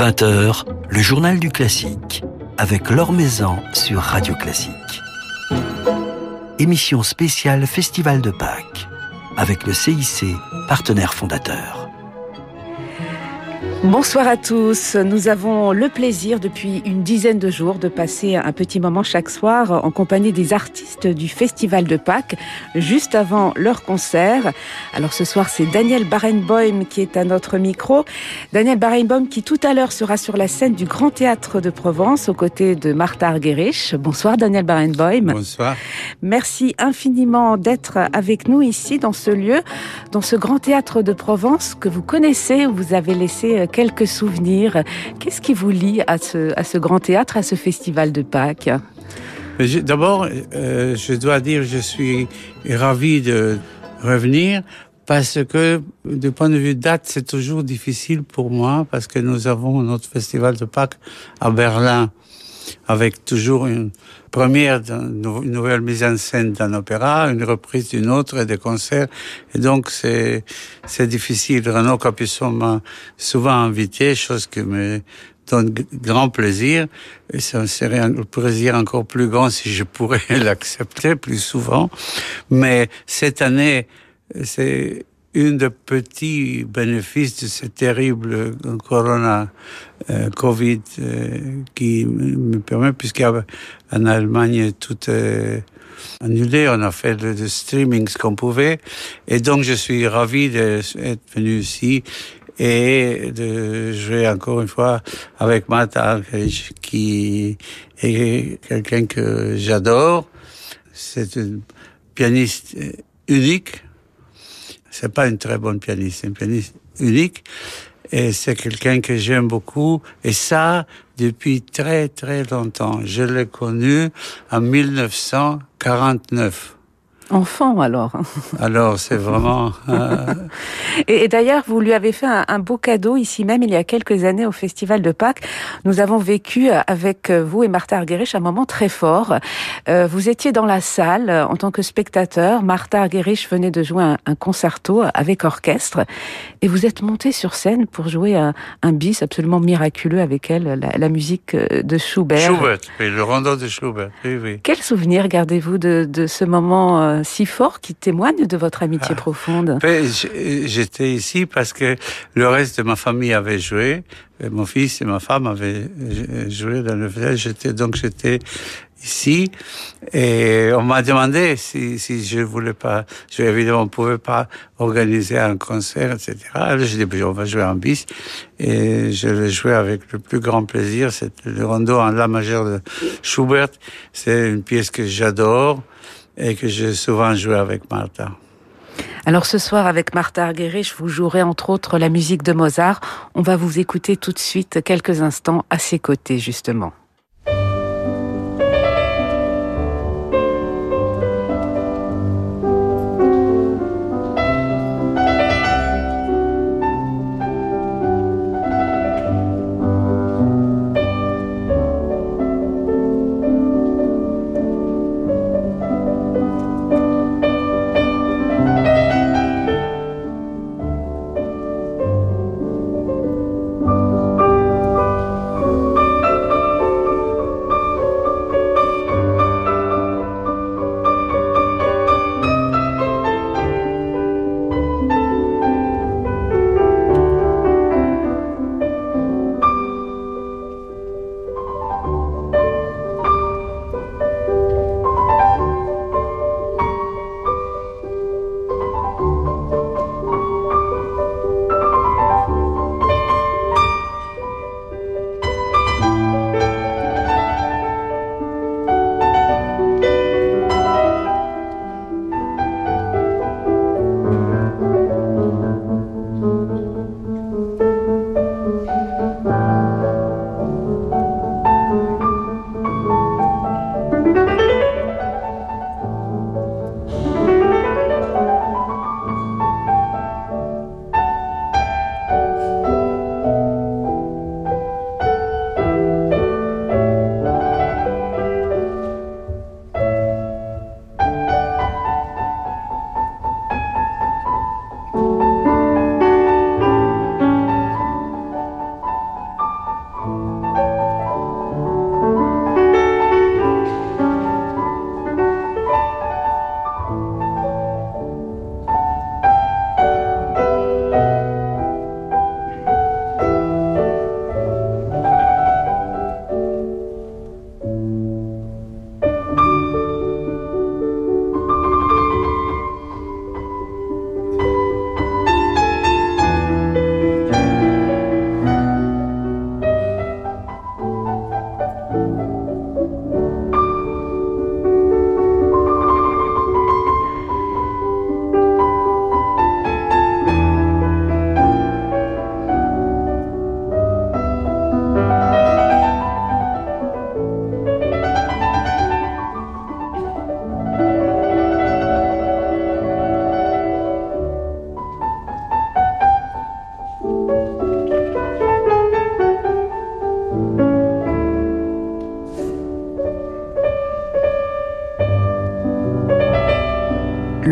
20h, le journal du classique, avec Laure Maison sur Radio Classique. Émission spéciale Festival de Pâques, avec le CIC, partenaire fondateur. Bonsoir à tous. Nous avons le plaisir depuis une dizaine de jours de passer un petit moment chaque soir en compagnie des artistes du Festival de Pâques, juste avant leur concert. Alors ce soir, c'est Daniel Barenboim qui est à notre micro. Daniel Barenboim qui tout à l'heure sera sur la scène du Grand Théâtre de Provence aux côtés de Martha Argerich. Bonsoir Daniel Barenboim. Bonsoir. Merci infiniment d'être avec nous ici dans ce lieu, dans ce Grand Théâtre de Provence que vous connaissez, où vous avez laissé quelques souvenirs. Qu'est-ce qui vous lie à ce, à ce grand théâtre, à ce festival de Pâques? D'abord, euh, je dois dire, je suis ravi de revenir parce que du point de vue date, c'est toujours difficile pour moi parce que nous avons notre festival de Pâques à Berlin avec toujours une première, une nouvelle mise en scène d'un opéra, une reprise d'une autre et des concerts. Et donc, c'est, c'est difficile. Renaud Capuçon m'a souvent invité, chose qui me donne grand plaisir. Et ça serait un plaisir encore plus grand si je pourrais l'accepter plus souvent. Mais cette année, c'est une des petits bénéfices de ce terrible corona euh, Covid euh, qui me permet, puisqu'en Allemagne tout est annulé, on a fait le, streaming ce qu'on pouvait, et donc je suis ravi d'être venu ici et de jouer encore une fois avec Martha qui est quelqu'un que j'adore. C'est une pianiste unique c'est pas une très bonne pianiste, c'est une pianiste unique. Et c'est quelqu'un que j'aime beaucoup. Et ça, depuis très, très longtemps. Je l'ai connu en 1949. Enfant alors. Alors c'est vraiment. Euh, et, d'ailleurs, vous lui avez fait un, beau cadeau ici même il y a quelques années au Festival de Pâques. Nous avons vécu avec vous et Martha Argerich un moment très fort. Euh, vous étiez dans la salle en tant que spectateur. Martha Argerich venait de jouer un, concerto avec orchestre et vous êtes monté sur scène pour jouer un, bis absolument miraculeux avec elle, la, musique de Schubert. Schubert, oui, le rondo de Schubert. Oui, oui. Quel souvenir gardez-vous de, de ce moment euh, si fort qui témoigne de votre amitié ah. profonde. Ben, j'étais ici parce que le reste de ma famille avait joué. Mon fils et ma femme avaient joué dans le village. J'étais donc j'étais ici et on m'a demandé si, si je voulais pas, je évidemment on pouvait pas organiser un concert, etc. Alors j'ai dit on va jouer en bis et je l'ai joué avec le plus grand plaisir. C'est le rondo en la majeure de Schubert. C'est une pièce que j'adore et que j'ai souvent joué avec Martha. Alors ce soir avec Martha Argerich, vous jouerez entre autres la musique de Mozart. On va vous écouter tout de suite quelques instants à ses côtés justement.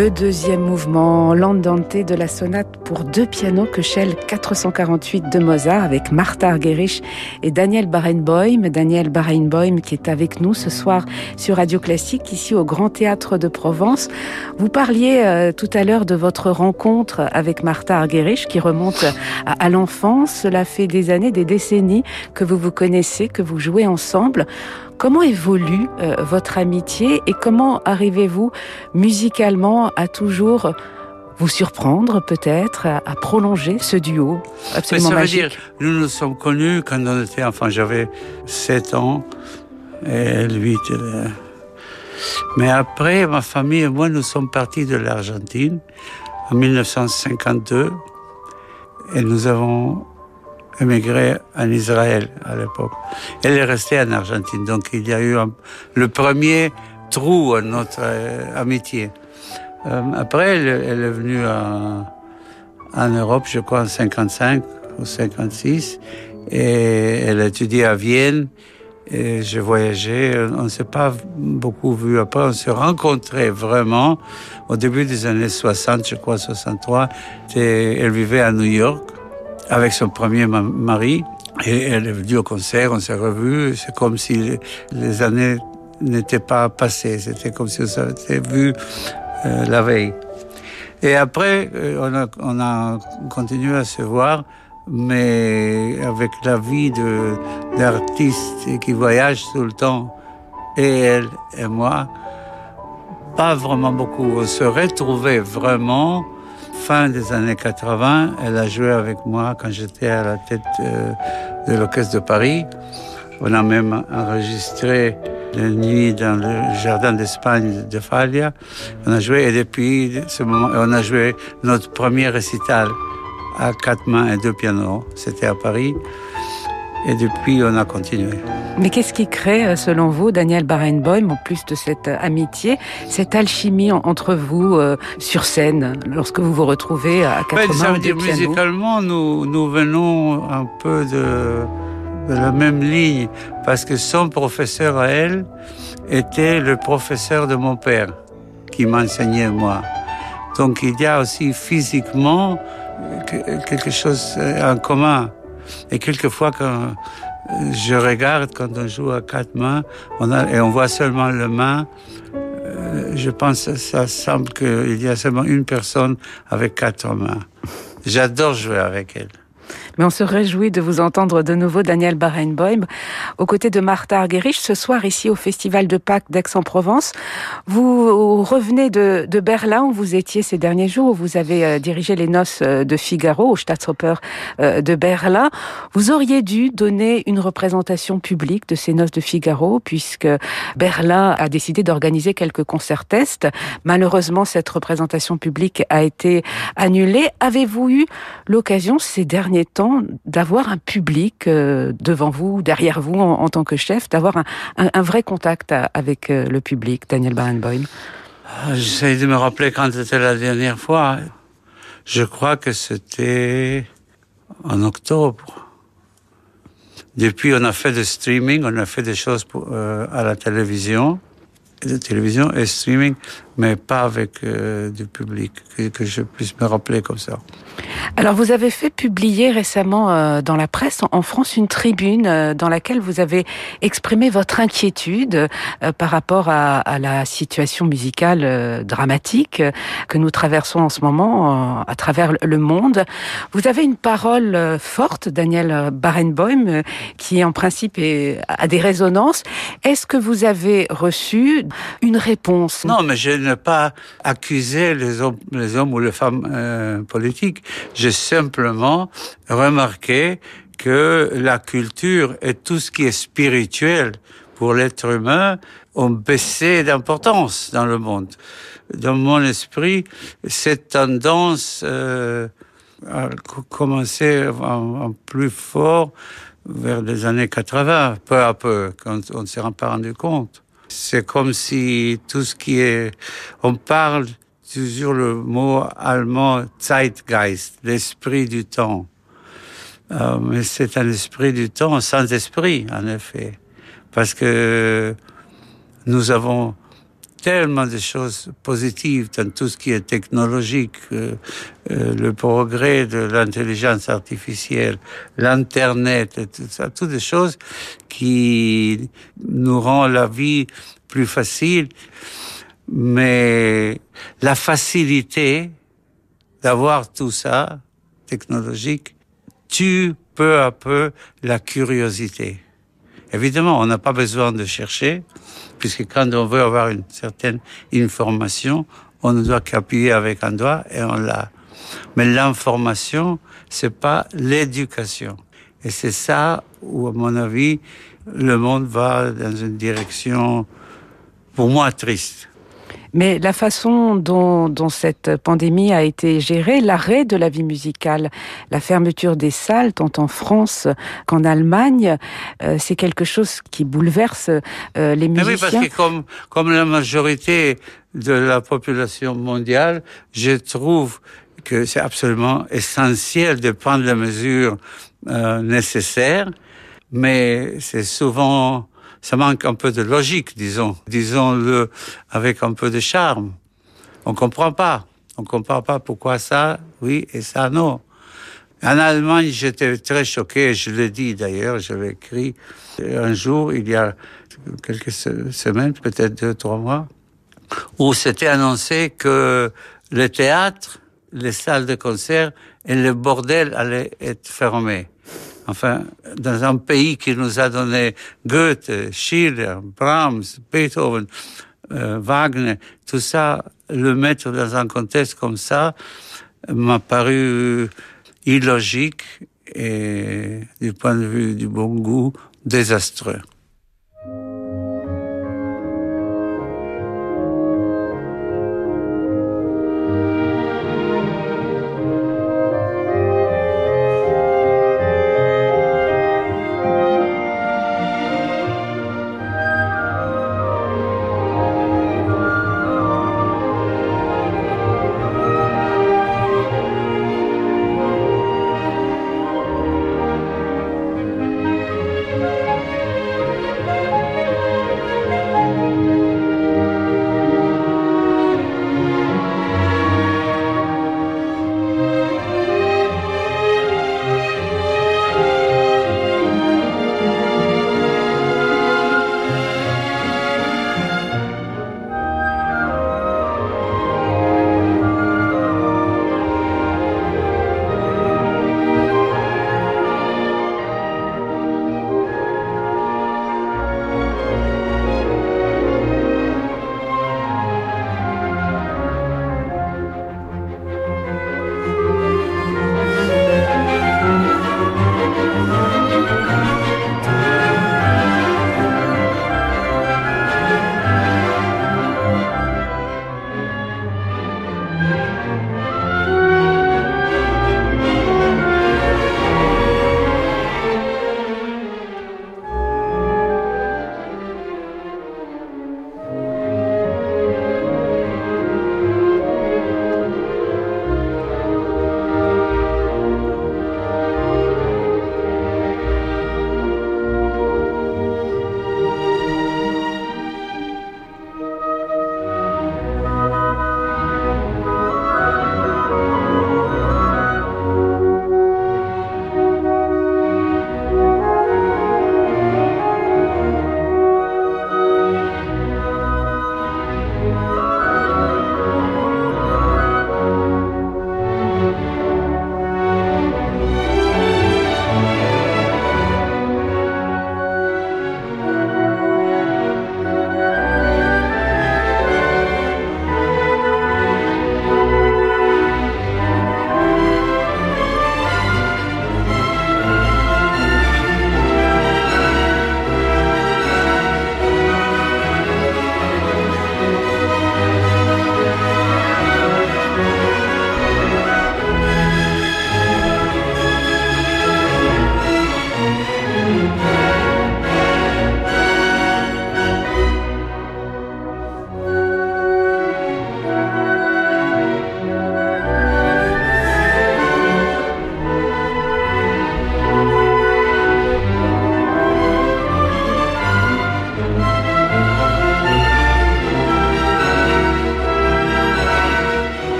Le deuxième mouvement, l'andante de la sonate pour deux pianos Shell 448 de Mozart avec Martha Argerich et Daniel Barenboim. Daniel Barenboim qui est avec nous ce soir sur Radio Classique ici au Grand Théâtre de Provence. Vous parliez euh, tout à l'heure de votre rencontre avec Martha Argerich qui remonte à l'enfance. Cela fait des années, des décennies que vous vous connaissez, que vous jouez ensemble. Comment évolue euh, votre amitié et comment arrivez-vous musicalement à toujours vous surprendre peut-être, à, à prolonger ce duo absolument Mais ça magique veut dire, nous nous sommes connus quand on était enfant. J'avais 7 ans et 8. elle- Mais après, ma famille et moi, nous sommes partis de l'Argentine en 1952 et nous avons émigré en Israël à l'époque. Elle est restée en Argentine, donc il y a eu le premier trou à notre euh, amitié. Euh, après, elle, est venue en Europe, je crois en 55 ou 56, et elle a étudié à Vienne. Et je voyageais, on ne s'est pas beaucoup vu. Après, on s'est rencontrés vraiment au début des années 60, je crois 63. Et elle vivait à New York avec son premier ma- mari. Et elle est venue au concert, on s'est revus. C'est comme si les, années n'étaient pas passées. C'était comme si on s'était vu euh, la veille. Et après, euh, on a, on a continué à se voir, mais avec la vie de d'artiste qui voyage tout le temps, et elle et moi, pas vraiment beaucoup. On se retrouvait vraiment fin des années 80. Elle a joué avec moi quand j'étais à la tête euh, de l'Orchestre de Paris. On a même enregistré la nuit dans le jardin d'Espagne de Faglia. On a joué et depuis ce moment, on a joué notre premier récital à quatre mains et deux pianos. C'était à Paris. Et depuis, on a continué. Mais qu'est-ce qui crée, euh, selon vous, Daniel Barenboim, en plus de cette euh, amitié, cette alchimie en- entre vous euh, sur scène, lorsque vous vous retrouvez à quatre Ouais, ça veut dire musicalement, nous, nous venons un peu de, de la même ligne, parce que son professeur à elle était le professeur de mon père, qui m'enseignait moi. Donc il y a aussi physiquement que- quelque chose en commun. Et quelquefois, quand je regarde, quand on joue à quatre mains, on a, et on voit seulement le main, euh, je pense ça semble qu'il y a seulement une personne avec quatre mains. J'adore jouer avec elle. Mais on se réjouit de vous entendre de nouveau, Daniel Barenboim, aux côtés de Martha Argerich, ce soir ici au Festival de Pâques d'Aix-en-Provence. Vous revenez de, de Berlin, où vous étiez ces derniers jours, où vous avez euh, dirigé les noces euh, de Figaro au Staatsoper euh, de Berlin. Vous auriez dû donner une représentation publique de ces noces de Figaro, puisque Berlin a décidé d'organiser quelques concerts tests. Malheureusement, cette représentation publique a été annulée. Avez-vous eu l'occasion ces derniers temps d'avoir un public euh, devant vous, derrière vous en, tant que chef, d'avoir un, vrai contact avec euh, le public, Daniel Barenboim Ah, J'essaie de me rappeler quand c'était la dernière fois. Je crois que c'était en octobre. Depuis, on a fait du streaming, on a fait des choses euh, à la télévision, de télévision et streaming, mais pas avec euh, du public, que, que, je puisse me rappeler comme ça. Alors, vous avez fait publier récemment euh, dans la presse en France une tribune euh, dans laquelle vous avez exprimé votre inquiétude par rapport à, à, la situation musicale dramatique que nous traversons en ce moment à travers le monde. Vous avez une parole forte, Daniel Barenboim, qui en principe est, a des résonances. Est-ce que vous avez reçu une réponse? Non, mais je n'ai pas accusé les hommes, ou les femmes euh, politiques. J'ai simplement remarqué que la culture et tout ce qui est spirituel pour l'être humain ont baissé d'importance dans le monde. Dans mon esprit, cette tendance euh, a commencé en, en, plus fort vers les années 80, peu à peu, quand on ne s'est pas rendu compte. C'est comme si tout ce qui est... On parle toujours le mot allemand Zeitgeist, l'esprit du temps. Euh, mais c'est un esprit du temps sans esprit, en effet. Parce que nous avons tellement de choses positives dans tout ce qui est technologique, euh, euh, le progrès de l'intelligence artificielle, l'internet, et tout ça, toutes des choses qui nous rendent la vie plus facile. Mais la facilité d'avoir tout ça technologique tue peu à peu la curiosité. Évidemment, on n'a pas besoin de chercher, puisque quand on veut avoir une certaine information, on ne doit qu'appuyer avec un doigt et on l'a. Mais l'information, c'est pas l'éducation. Et c'est ça où, à mon avis, le monde va dans une direction, pour moi, triste. Mais la façon dont, dont, cette pandémie a été gérée, l'arrêt de la vie musicale, la fermeture des salles, tant en France qu'en Allemagne, euh, c'est quelque chose qui bouleverse euh, les musiciens. Mais oui, parce que comme, comme la majorité de la population mondiale, je trouve que c'est absolument essentiel de prendre les mesures euh, nécessaires, mais c'est souvent ça manque un peu de logique, disons, disons-le avec un peu de charme. On comprend pas. On comprend pas pourquoi ça, oui, et ça, non. En Allemagne, j'étais très choqué, je l'ai dit d'ailleurs, j'avais écrit un jour, il y a quelques semaines, peut-être deux, trois mois, où c'était annoncé que le théâtre, les salles de concert et le bordel allaient être fermés enfin, dans un pays qui nous a donné Goethe, Schiller, Brahms, Beethoven, euh, Wagner, tout ça, le mettre dans un contexte comme ça m'a paru illogique et du point de vue du bon goût, désastreux.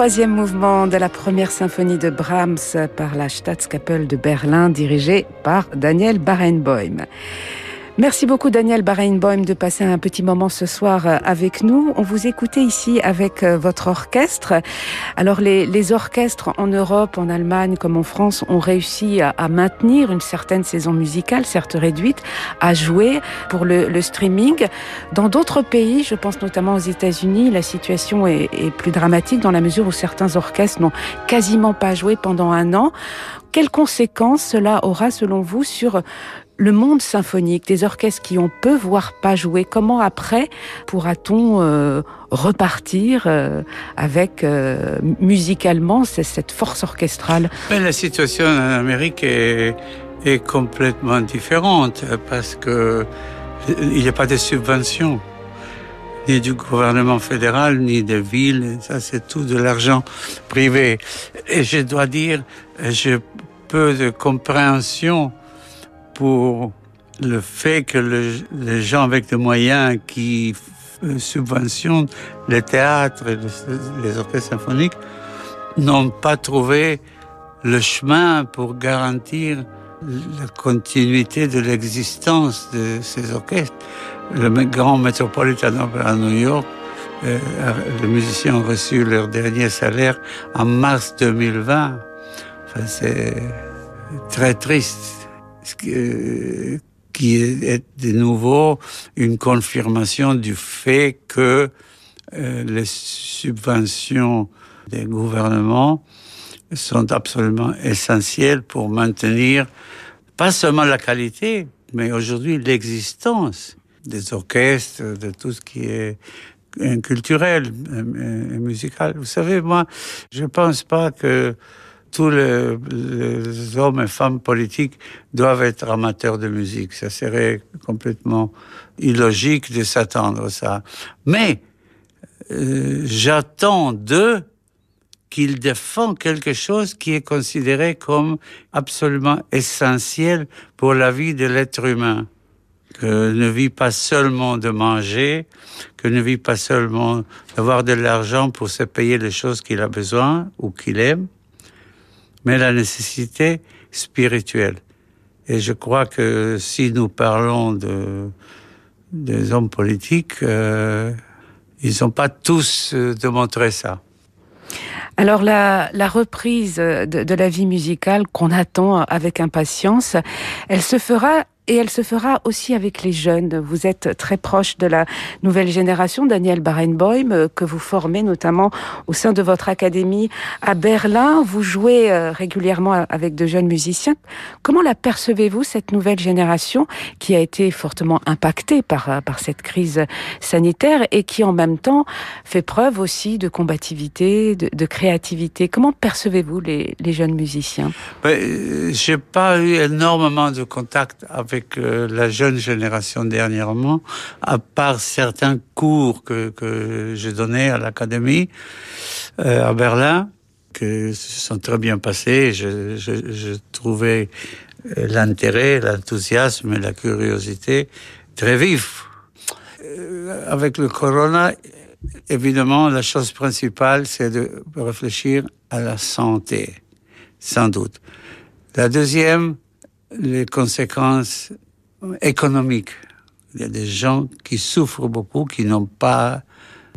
Troisième mouvement de la première symphonie de Brahms par la Staatskapelle de Berlin dirigée par Daniel Barenboim. Merci beaucoup Daniel Barenboim de passer un petit moment ce soir euh, avec nous. On vous écoutait ici avec euh, votre orchestre. Alors les, orchestres en Europe, en Allemagne comme en France ont réussi à, maintenir une certaine saison musicale, certes réduite, à jouer pour le, streaming. Dans d'autres pays, je pense notamment aux États-Unis, la situation est plus dramatique dans la mesure où certains orchestres n'ont quasiment pas joué pendant un an. Quelles conséquences cela aura selon vous sur le monde symphonique, des orchestres qui ont peu, voire pas joué, comment après pourra-t-on euh, repartir euh, avec euh, musicalement cette force orchestrale? Mais La situation en Amérique est, est complètement différente parce que il n'y a pas de subventions ni du gouvernement fédéral, ni des villes. Ça, c'est tout de l'argent privé. Et je dois dire, j'ai peu de compréhension pour le fait que le, les gens avec des moyens qui subventionnent les théâtres et les, orchestres symphoniques n'ont pas trouvé le chemin pour garantir la continuité de l'existence de ces orchestres. Le grand Metropolitan Opera à New York, euh, les musiciens ont reçu leur dernier salaire en mars 2020. Enfin, c'est très triste qui est de nouveau une confirmation du fait que euh, les subventions des gouvernements sont absolument essentielles pour maintenir pas seulement la qualité, mais aujourd'hui l'existence des orchestres, de tout ce qui est culturel et musical. Vous savez, moi, je pense pas que tous les, hommes et femmes politiques doivent être amateurs de musique. Ça serait complètement illogique de s'attendre à ça. Mais euh, j'attends d'eux qu'ils défendent quelque chose qui est considéré comme absolument essentiel pour la vie de l'être humain. Que ne vit pas seulement de manger, que ne vit pas seulement d'avoir de l'argent pour se payer les choses qu'il a besoin ou qu'il aime, mais la nécessité spirituelle. Et je crois que si nous parlons de, des hommes politiques, euh, ils n'ont pas tous euh, démontré ça. Alors la, reprise de, la vie musicale qu'on attend avec impatience, elle se fera et elle se fera aussi avec les jeunes. Vous êtes très proche de la nouvelle génération, Daniel Barenboim, euh, que vous formez notamment au sein de votre académie à Berlin. Vous jouez euh, régulièrement avec de jeunes musiciens. Comment la percevez-vous, cette nouvelle génération qui a été fortement impactée par, euh, cette crise sanitaire et qui en même temps fait preuve aussi de combativité, de, créativité? Comment percevez-vous les, les jeunes musiciens? Ben, J'ai pas eu énormément de contact avec la jeune génération dernièrement, à part certains cours que, que j'ai donnés à l'académie euh, à Berlin, que se sont très bien passés. Je, je, je trouvais euh, l'intérêt, l'enthousiasme et la curiosité très vifs. Euh, avec le corona, évidemment, la chose principale, c'est de réfléchir à la santé, sans doute. La deuxième, les conséquences économiques. Il y a des gens qui souffrent beaucoup, qui n'ont pas...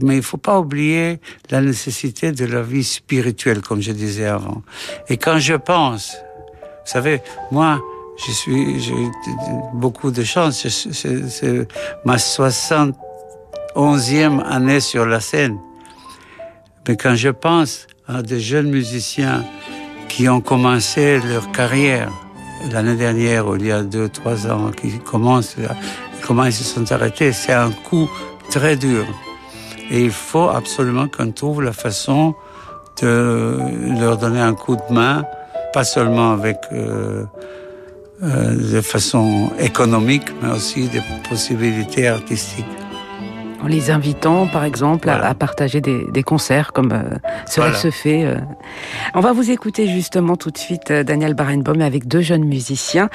Mais il ne faut pas oublier la nécessité de la vie spirituelle, comme je disais avant. Et quand je pense, vous savez, moi, je suis, j'ai eu beaucoup de chance. C'est ma 71e année sur la scène. Mais quand je pense à des jeunes musiciens qui ont commencé leur carrière l'année dernière, il y a deux, trois ans, qui commencent, comment ils se sont arrêtés, c'est un coup très dur. Et il faut absolument qu'on trouve la façon de leur donner un coup de main, pas seulement avec euh, euh, de façon économique, mais aussi des possibilités artistiques en les invitant, par exemple, voilà. à, à, partager des, des, concerts comme euh, cela voilà. se fait. Euh. On va vous écouter justement tout de suite euh, Daniel Barenboim avec deux jeunes musiciens.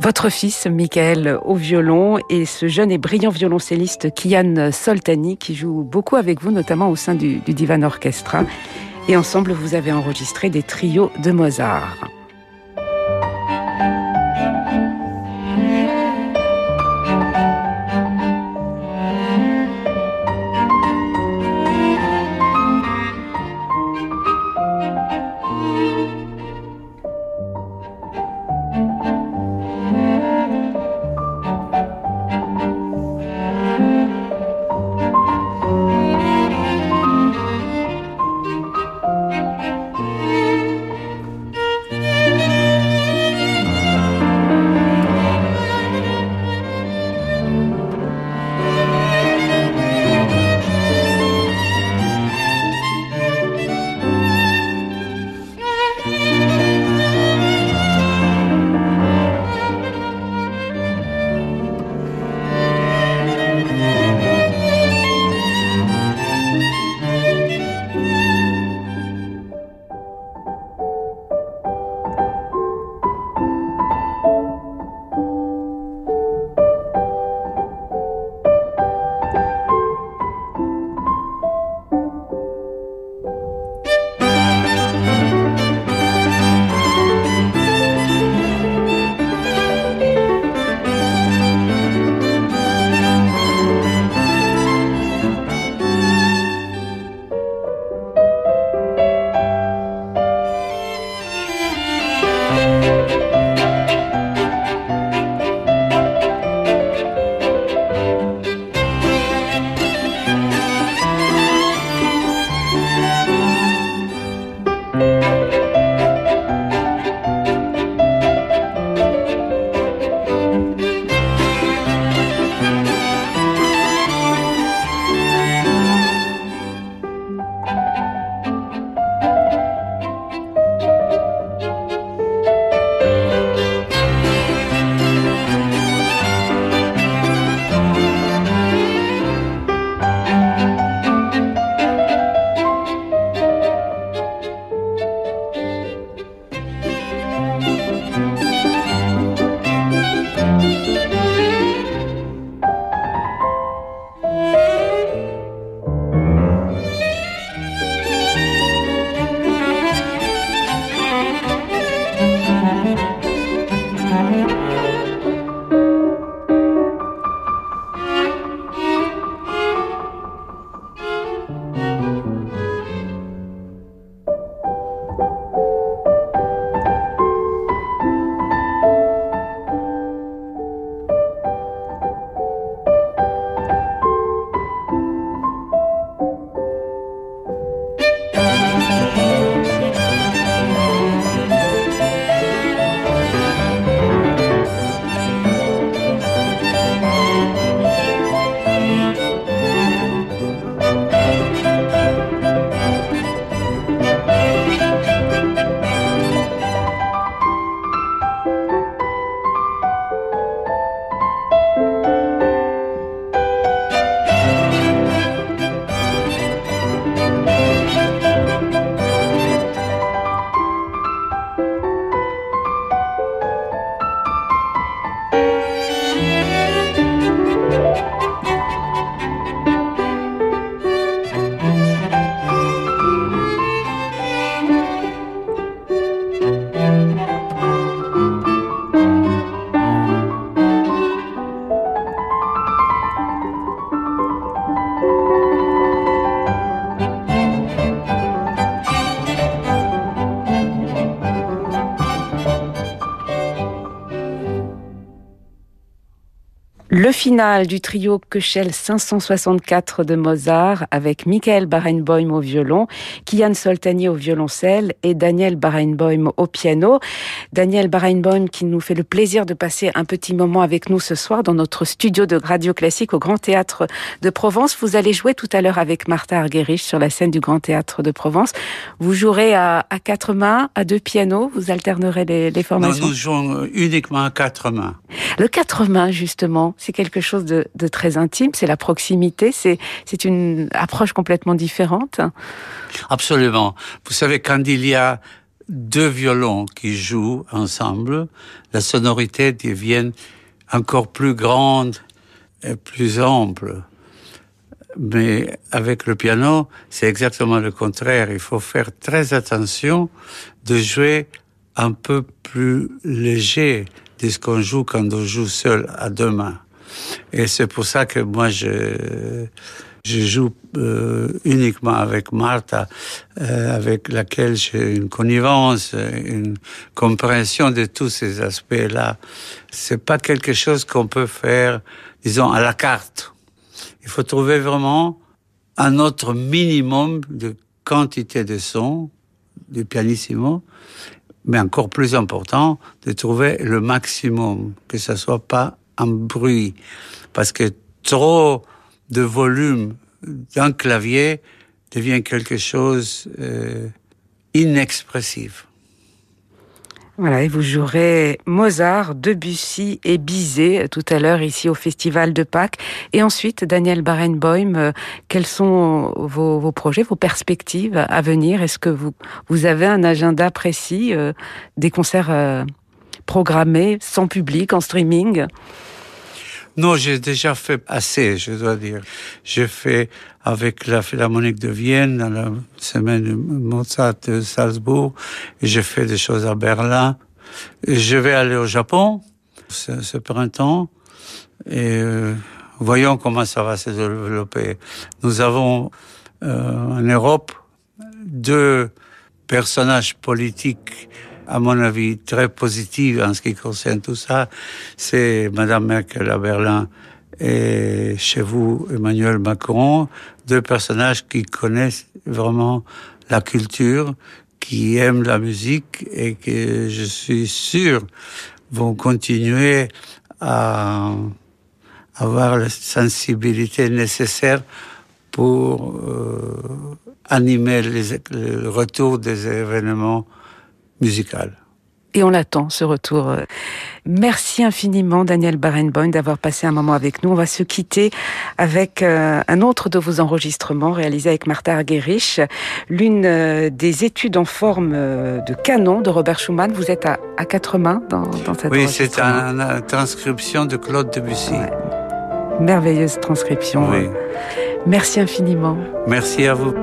Votre fils, Michael, au violon et ce jeune et brillant violoncelliste Kian Soltani qui joue beaucoup avec vous, notamment au sein du, du Divan Orchestra. Et ensemble, vous avez enregistré des trios de Mozart. Le final du trio Köchel 564 de Mozart avec Michael Barenboim au violon, Kian Soltani au violoncelle et Daniel Barenboim au piano. Daniel Barenboim qui nous fait le plaisir de passer un petit moment avec nous ce soir dans notre studio de radio classique au Grand Théâtre de Provence. Vous allez jouer tout à l'heure avec Martha Argerich sur la scène du Grand Théâtre de Provence. Vous jouerez à, quatre mains, à deux pianos, vous alternerez les, les formations. Non, nous jouons uniquement à quatre mains. Le quatre mains, justement, c'est quelque chose de, très intime, c'est la proximité, c'est, une approche complètement différente. Absolument. Vous savez, quand il y a deux violons qui jouent ensemble, la sonorité devient encore plus grande et plus ample. Mais avec le piano, c'est exactement le contraire. Il faut faire très attention de jouer un peu plus léger de ce qu'on joue quand on joue seul à deux mains. Et c'est pour ça que moi, je, je joue euh, uniquement avec Martha, euh, avec laquelle j'ai une connivence, une compréhension de tous ces aspects-là. C'est pas quelque chose qu'on peut faire, disons, à la carte. Il faut trouver vraiment un autre minimum de quantité de son du pianissimo, mais encore plus important, de trouver le maximum, que ça soit pas un bruit, parce que trop de volume d'un clavier devient quelque chose euh, inexpressif. Voilà, et vous jouerez Mozart, Debussy et Bizet tout à l'heure ici au Festival de Pâques. Et ensuite, Daniel Barenboim, euh, quels sont vos, projets, vos perspectives à venir? Est-ce que vous, avez un agenda précis, euh, des concerts euh, programmés, sans public, en streaming non, j'ai déjà fait assez, je dois dire. J'ai fait avec la Philharmonique de Vienne dans la semaine Mozart de Salzbourg, j'ai fait des choses à Berlin. Je vais aller au Japon ce, ce printemps, et euh, voyons comment ça va se développer. Nous avons euh, en Europe deux personnages politiques à mon avis, très positive en ce qui concerne tout ça, c'est Madame Merkel à Berlin et chez vous, Emmanuel Macron, deux personnages qui connaissent vraiment la culture, qui aiment la musique et que je suis sûr vont continuer à avoir la sensibilité nécessaire pour euh, animer le retour des événements musical. Et on l'attend, ce retour. Merci infiniment, Daniel Barenboim, d'avoir passé un moment avec nous. On va se quitter avec euh, un autre de vos enregistrements réalisés avec Martha Argerich, l'une euh, des études en forme euh, de canon de Robert Schumann. Vous êtes à, quatre mains dans, dans cette Oui, c'est une transcription de Claude Debussy. Merveilleuse transcription. Oui. Merci infiniment. Merci à vous.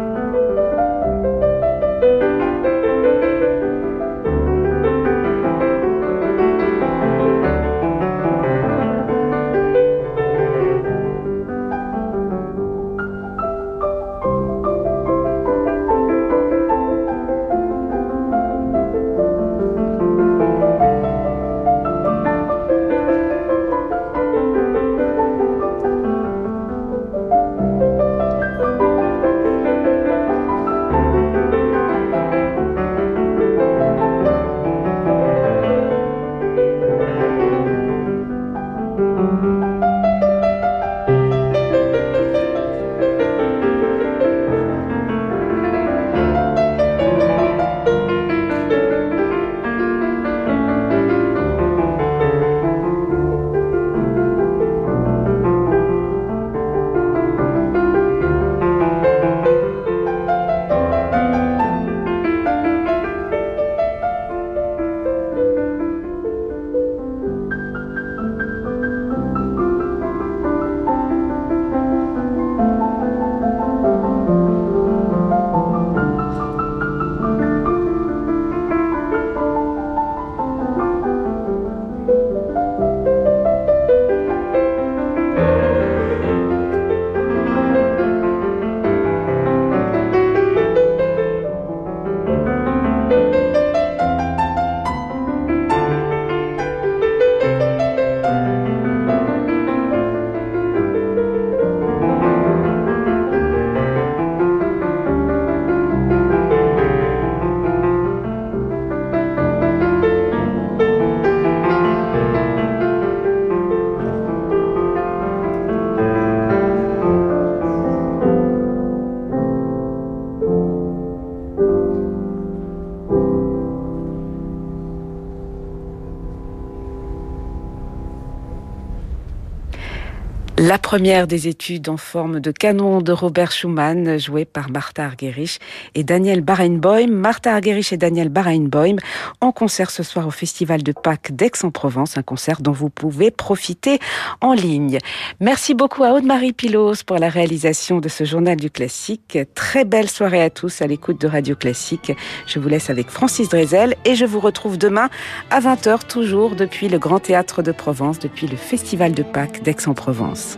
Première des études en forme de canon de Robert Schumann, joué par Martha Argerich et Daniel Barenboim. Martha Argerich et Daniel Barenboim en concert ce soir au Festival de Pâques d'Aix-en-Provence, un concert dont vous pouvez profiter en ligne. Merci beaucoup à Aude-Marie Pilos pour la réalisation de ce journal du classique. Très belle soirée à tous à l'écoute de Radio Classique. Je vous laisse avec Francis Drezel et je vous retrouve demain à 20h toujours depuis le Grand Théâtre de Provence, depuis le Festival de Pâques d'Aix-en-Provence.